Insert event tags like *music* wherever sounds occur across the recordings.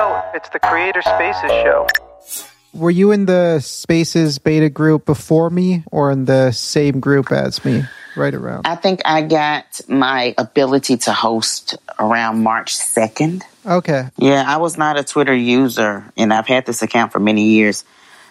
note, it's the Creator Spaces show. Were you in the Spaces beta group before me or in the same group as me? Right around. I think I got my ability to host around March 2nd. Okay. Yeah, I was not a Twitter user, and I've had this account for many years,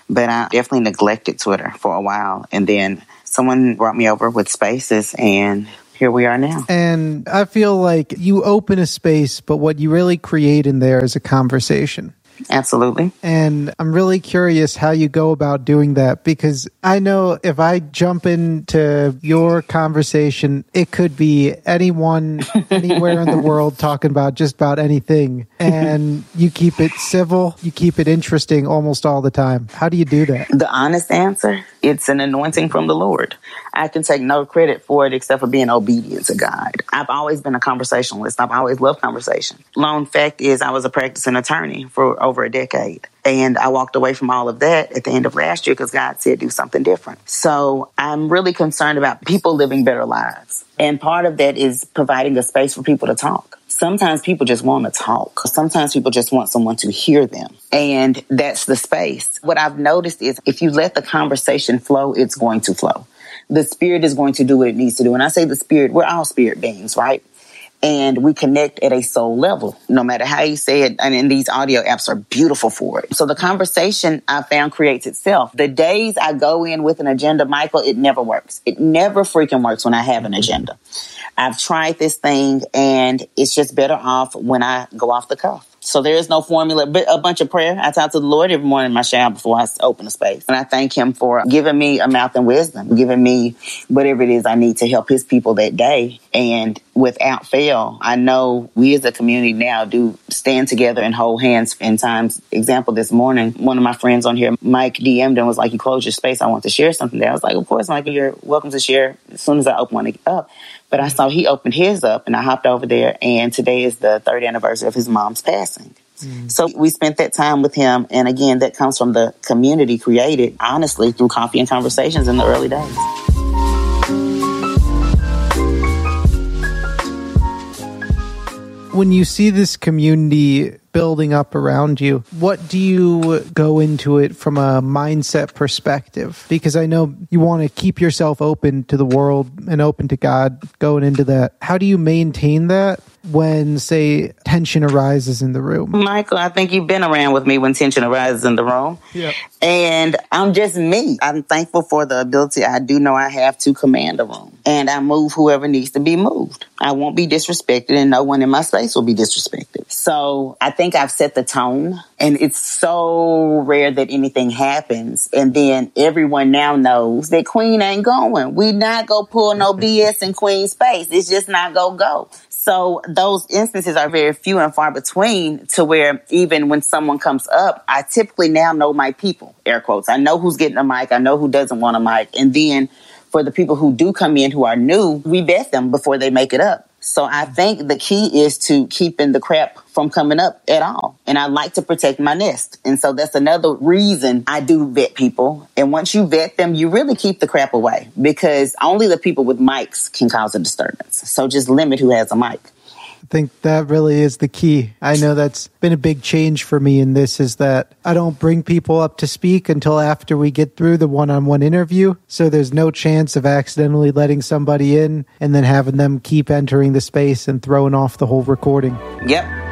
but I definitely neglected Twitter for a while. And then someone brought me over with Spaces, and here we are now. And I feel like you open a space, but what you really create in there is a conversation. Absolutely. And I'm really curious how you go about doing that because I know if I jump into your conversation, it could be anyone, *laughs* anywhere in the world talking about just about anything. And you keep it civil, you keep it interesting almost all the time. How do you do that? The honest answer it's an anointing from the Lord. I can take no credit for it except for being obedient to God. I've always been a conversationalist. I've always loved conversation. Lone fact is I was a practicing attorney for over a decade. And I walked away from all of that at the end of last year because God said do something different. So I'm really concerned about people living better lives. And part of that is providing a space for people to talk. Sometimes people just want to talk. Sometimes people just want someone to hear them. And that's the space. What I've noticed is if you let the conversation flow, it's going to flow. The spirit is going to do what it needs to do. And I say the spirit, we're all spirit beings, right? and we connect at a soul level, no matter how you say it. And, these audio apps are beautiful for it. So the conversation I found creates itself. The days I go in with an agenda, Michael, it never works. It never freaking works when I have an agenda. I've tried this thing and it's just better off when I go off the cuff. So there is no formula, but a bunch of prayer. I talk to the Lord every morning in my shower before I open the space. And I thank him for giving me a mouth and wisdom, giving me whatever it is I need to help his people that day. And without fail, I know we as a community now do stand together and hold hands in times. Example, this morning, one of my friends on here, Mike DM'd and was like, you close your space. I want to share something there. I was like, of course, Mike, you're welcome to share as soon as I open one up. But I saw he opened his up and I hopped over there and today is the third anniversary of his mom's passing. Mm. So we spent that time with him. And again, that comes from the community created honestly through coffee and conversations in the early days. When you see this community building up around you. What do you go into it from a mindset perspective? Because I know you want to keep yourself open to the world and open to God going into that. How do you maintain that when, say, tension arises in the room? Michael, I think you've been around with me when tension arises in the room. Yeah. And I'm just me. I'm thankful for the ability I do know I have to command a room. And I move whoever needs to be moved. I won't be disrespected, and no one in my space will be disrespected. So I think I've set the tone and it's so rare that anything happens. And then everyone now knows that Queen ain't going. We not go pull no *laughs* BS in Queen space. It's just not go go. So those instances are very few and far between to where even when someone comes up, I typically now know my people, air quotes. I know who's getting a mic. I know who doesn't want a mic. And then for the people who do come in who are new, we vet them before they make it up. So I mm-hmm. think the key is to keeping the crap from coming up at all. And I like to protect my nest. And so that's another reason I do vet people. And once you vet them, you really keep the crap away because only the people with mics can cause a disturbance. So just limit who has a mic think that really is the key. I know that's been a big change for me in this is that I don't bring people up to speak until after we get through the one on one interview. So there's no chance of accidentally letting somebody in and then having them keep entering the space and throwing off the whole recording. Yep.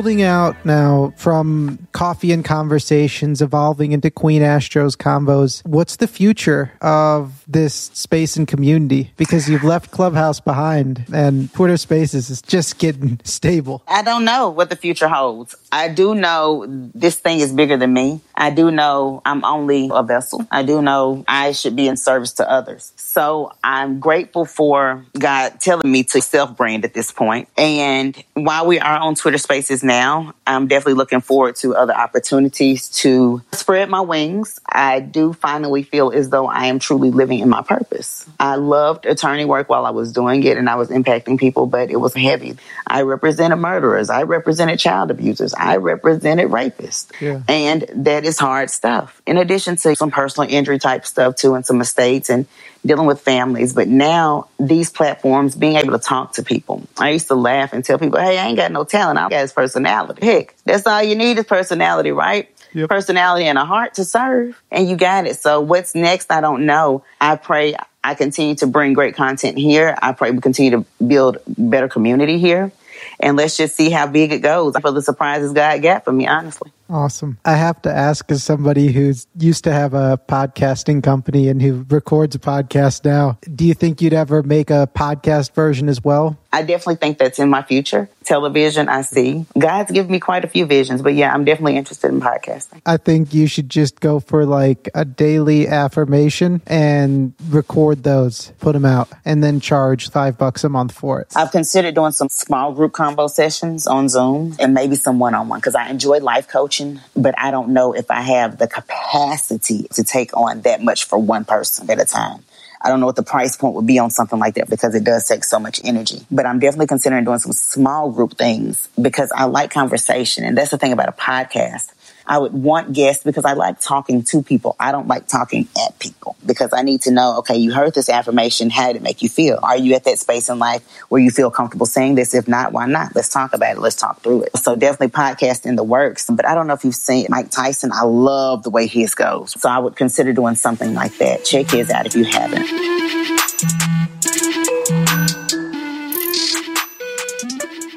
Building out now from coffee and conversations evolving into Queen Astros combos. What's the future of this space and community? Because you've left Clubhouse behind and Twitter Spaces is just getting *laughs* stable. I don't know what the future holds. I do know this thing is bigger than me. I do know I'm only a vessel. I do know I should be in service to others. So I'm grateful for God telling me to self brand at this point. And while we are on Twitter Spaces now, I'm definitely looking forward to other opportunities to spread my wings. I do finally feel as though I am truly living in my purpose. I loved attorney work while I was doing it and I was impacting people, but it was heavy. I represented murderers. I represented child abusers. I represented rapists. Yeah. And that is hard stuff. In addition to some personal injury type stuff too and some mistakes and dealing with families. But now these platforms, being able to talk to people. I used to laugh and tell people, hey, I ain't got no talent. I got his personality. Heck, that's all you need is personality, right? Yep. Personality and a heart to serve. And you got it. So what's next? I don't know. I pray I continue to bring great content here. I pray we continue to build better community here. And let's just see how big it goes for the surprises God got for me, honestly. Awesome. I have to ask, as somebody who's used to have a podcasting company and who records a podcast now, do you think you'd ever make a podcast version as well? I definitely think that's in my future. Television, I see. God's given me quite a few visions, but yeah, I'm definitely interested in podcasting. I think you should just go for like a daily affirmation and record those, put them out, and then charge five bucks a month for it. I've considered doing some small group combo sessions on Zoom and maybe some one on one because I enjoy life coaching, but I don't know if I have the capacity to take on that much for one person at a time. I don't know what the price point would be on something like that because it does take so much energy. But I'm definitely considering doing some small group things because I like conversation. And that's the thing about a podcast. I would want guests because I like talking to people. I don't like talking at people because I need to know, okay, you heard this affirmation. How did it make you feel? Are you at that space in life where you feel comfortable saying this? If not, why not? Let's talk about it. Let's talk through it. So definitely podcast in the works. But I don't know if you've seen Mike Tyson. I love the way his goes. So I would consider doing something like that. Check his out if you haven't.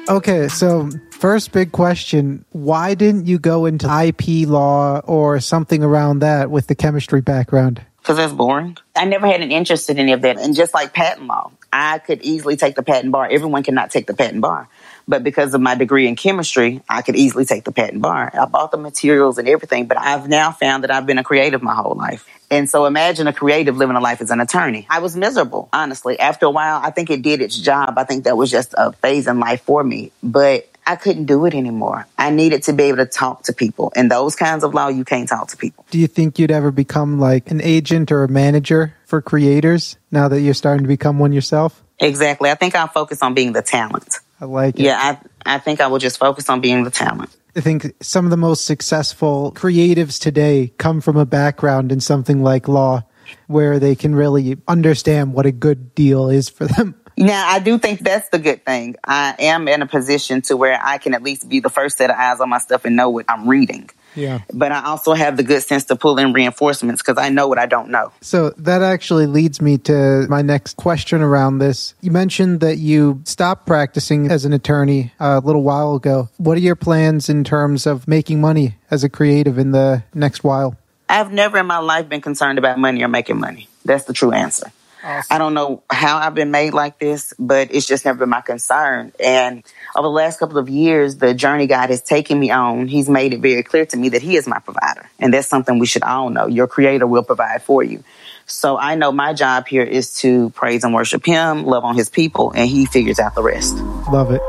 Okay, so first big question why didn't you go into IP law or something around that with the chemistry background? Because that's boring. I never had an interest in any of that. And just like patent law, I could easily take the patent bar. Everyone cannot take the patent bar. But because of my degree in chemistry, I could easily take the patent bar. I bought the materials and everything, but I've now found that I've been a creative my whole life. And so imagine a creative living a life as an attorney. I was miserable, honestly. After a while, I think it did its job. I think that was just a phase in life for me. But I couldn't do it anymore. I needed to be able to talk to people. And those kinds of law, you can't talk to people. Do you think you'd ever become like an agent or a manager for creators now that you're starting to become one yourself? Exactly. I think I'll focus on being the talent. I like it. Yeah, I, I think I will just focus on being the talent. I think some of the most successful creatives today come from a background in something like law where they can really understand what a good deal is for them. Now, I do think that's the good thing. I am in a position to where I can at least be the first set of eyes on my stuff and know what I'm reading. Yeah. But I also have the good sense to pull in reinforcements because I know what I don't know. So that actually leads me to my next question around this. You mentioned that you stopped practicing as an attorney a little while ago. What are your plans in terms of making money as a creative in the next while? I've never in my life been concerned about money or making money. That's the true answer. Awesome. I don't know how I've been made like this, but it's just never been my concern. And over the last couple of years, the journey God has taken me on, He's made it very clear to me that He is my provider. And that's something we should all know. Your Creator will provide for you. So I know my job here is to praise and worship Him, love on His people, and He figures out the rest. Love it.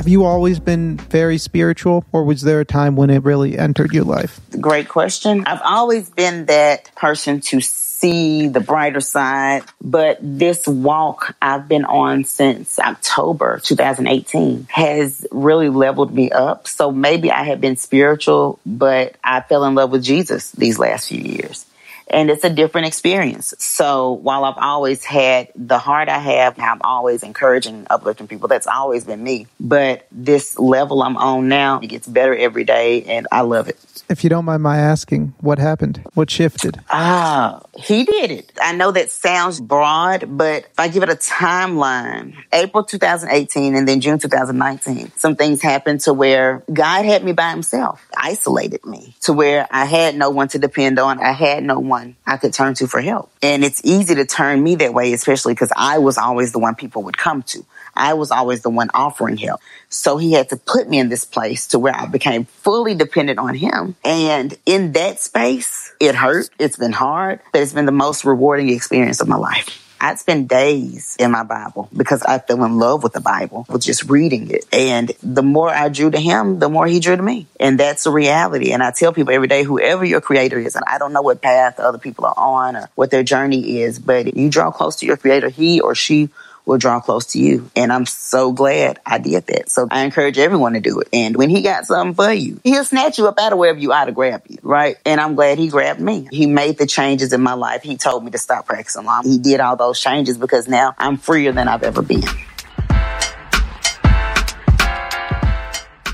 Have you always been very spiritual, or was there a time when it really entered your life? Great question. I've always been that person to see the brighter side, but this walk I've been on since October 2018 has really leveled me up. So maybe I have been spiritual, but I fell in love with Jesus these last few years and it's a different experience. So while I've always had the heart I have, I'm always encouraging, uplifting people. That's always been me. But this level I'm on now, it gets better every day, and I love it. If you don't mind my asking, what happened? What shifted? Ah, he did it. I know that sounds broad, but if I give it a timeline, April 2018 and then June 2019, some things happened to where God had me by himself, isolated me to where I had no one to depend on. I had no one I could turn to for help. And it's easy to turn me that way, especially because I was always the one people would come to. I was always the one offering help. So he had to put me in this place to where I became fully dependent on him. And in that space, it hurt. It's been hard, but it's been the most rewarding experience of my life. I'd spend days in my Bible because I fell in love with the Bible, with just reading it. And the more I drew to him, the more he drew to me. And that's the reality. And I tell people every day, whoever your creator is, and I don't know what path other people are on or what their journey is, but you draw close to your creator, he or she will draw close to you. And I'm so glad I did that. So I encourage everyone to do it. And when he got something for you, he'll snatch you up out of wherever you are to grab you, right? And I'm glad he grabbed me. He made the changes in my life. He told me to stop practicing law. He did all those changes because now I'm freer than I've ever been.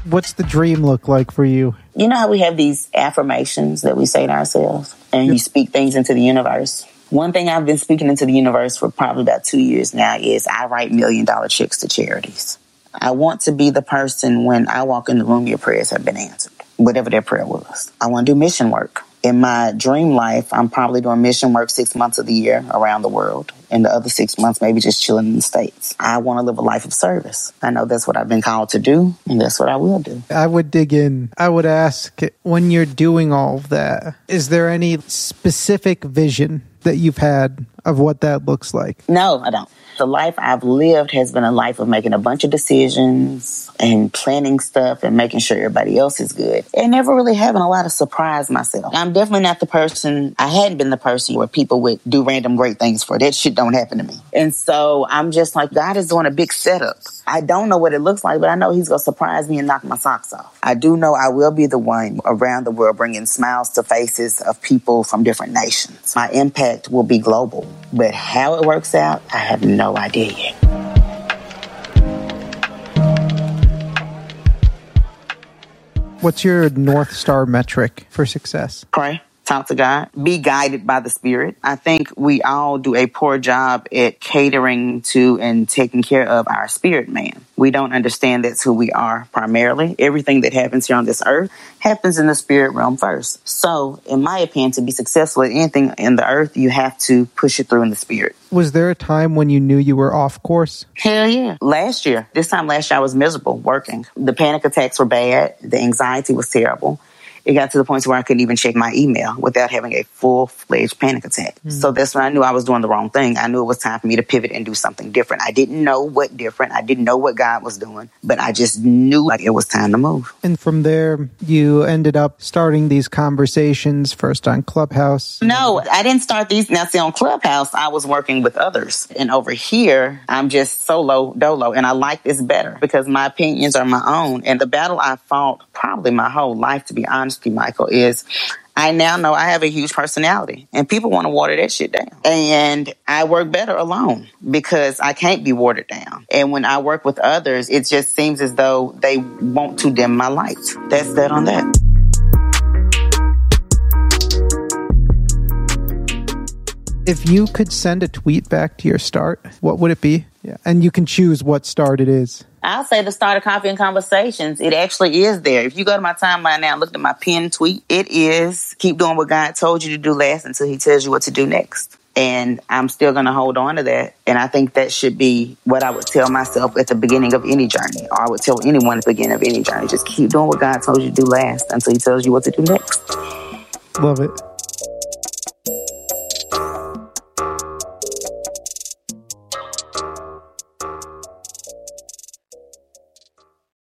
What's the dream look like for you? You know how we have these affirmations that we say to ourselves and you speak things into the universe? One thing I've been speaking into the universe for probably about two years now is I write million dollar checks to charities. I want to be the person when I walk in the room, your prayers have been answered, whatever their prayer was. I want to do mission work in my dream life, I'm probably doing mission work six months of the year around the world. And the other six months, maybe just chilling in the States. I want to live a life of service. I know that's what I've been called to do, and that's what I will do. I would dig in. I would ask when you're doing all of that, is there any specific vision that you've had of what that looks like? No, I don't. The life I've lived has been a life of making a bunch of decisions and planning stuff and making sure everybody else is good and never really having a lot of surprise myself. I'm definitely not the person, I hadn't been the person where people would do random great things for. That shit don't happen to me. And so I'm just like, God is doing a big setup. I don't know what it looks like, but I know He's going to surprise me and knock my socks off. I do know I will be the one around the world bringing smiles to faces of people from different nations. My impact will be global, but how it works out, I have no idea yet. What's your North Star metric for success? Pray talk to God, be guided by the Spirit. I think we all do a poor job at catering to and taking care of our spirit man. We don't understand that's who we are primarily. Everything that happens here on this earth happens in the spirit realm first. So, in my opinion, to be successful at anything in the earth, you have to push it through in the spirit. Was there a time when you knew you were off course? Hell yeah. Last year, this time last year, I was miserable working. The panic attacks were bad. The anxiety was terrible it got to the point where I couldn't even check my email without having a full fledged panic attack. Mm-hmm. So that's when I knew I was doing the wrong thing. I knew it was time for me to pivot and do something different. I didn't know what different. I didn't know what God was doing, but I just knew like it was time to move. And from there, you ended up starting these conversations first on Clubhouse. No, I didn't start these. Now, see, on Clubhouse, I was working with others. And over here, I'm just solo dolo. And I like this better because my opinions are my own. And the battle I fought probably my whole life, to be honest Michael, is I now know I have a huge personality and people want to water that shit down. And I work better alone because I can't be watered down. And when I work with others, it just seems as though they want to dim my light. That's that on that. If you could send a tweet back to your start, what would it be? Yeah. And you can choose what start it is. I'll say the start of Coffee and Conversations. It actually is there. If you go to my timeline now look at my pinned tweet, it is keep doing what God told you to do last until he tells you what to do next. And I'm still going to hold on to that. And I think that should be what I would tell myself at the beginning of any journey, or I would tell anyone at the beginning of any journey. Just keep doing what God told you to do last until he tells you what to do next. Love it.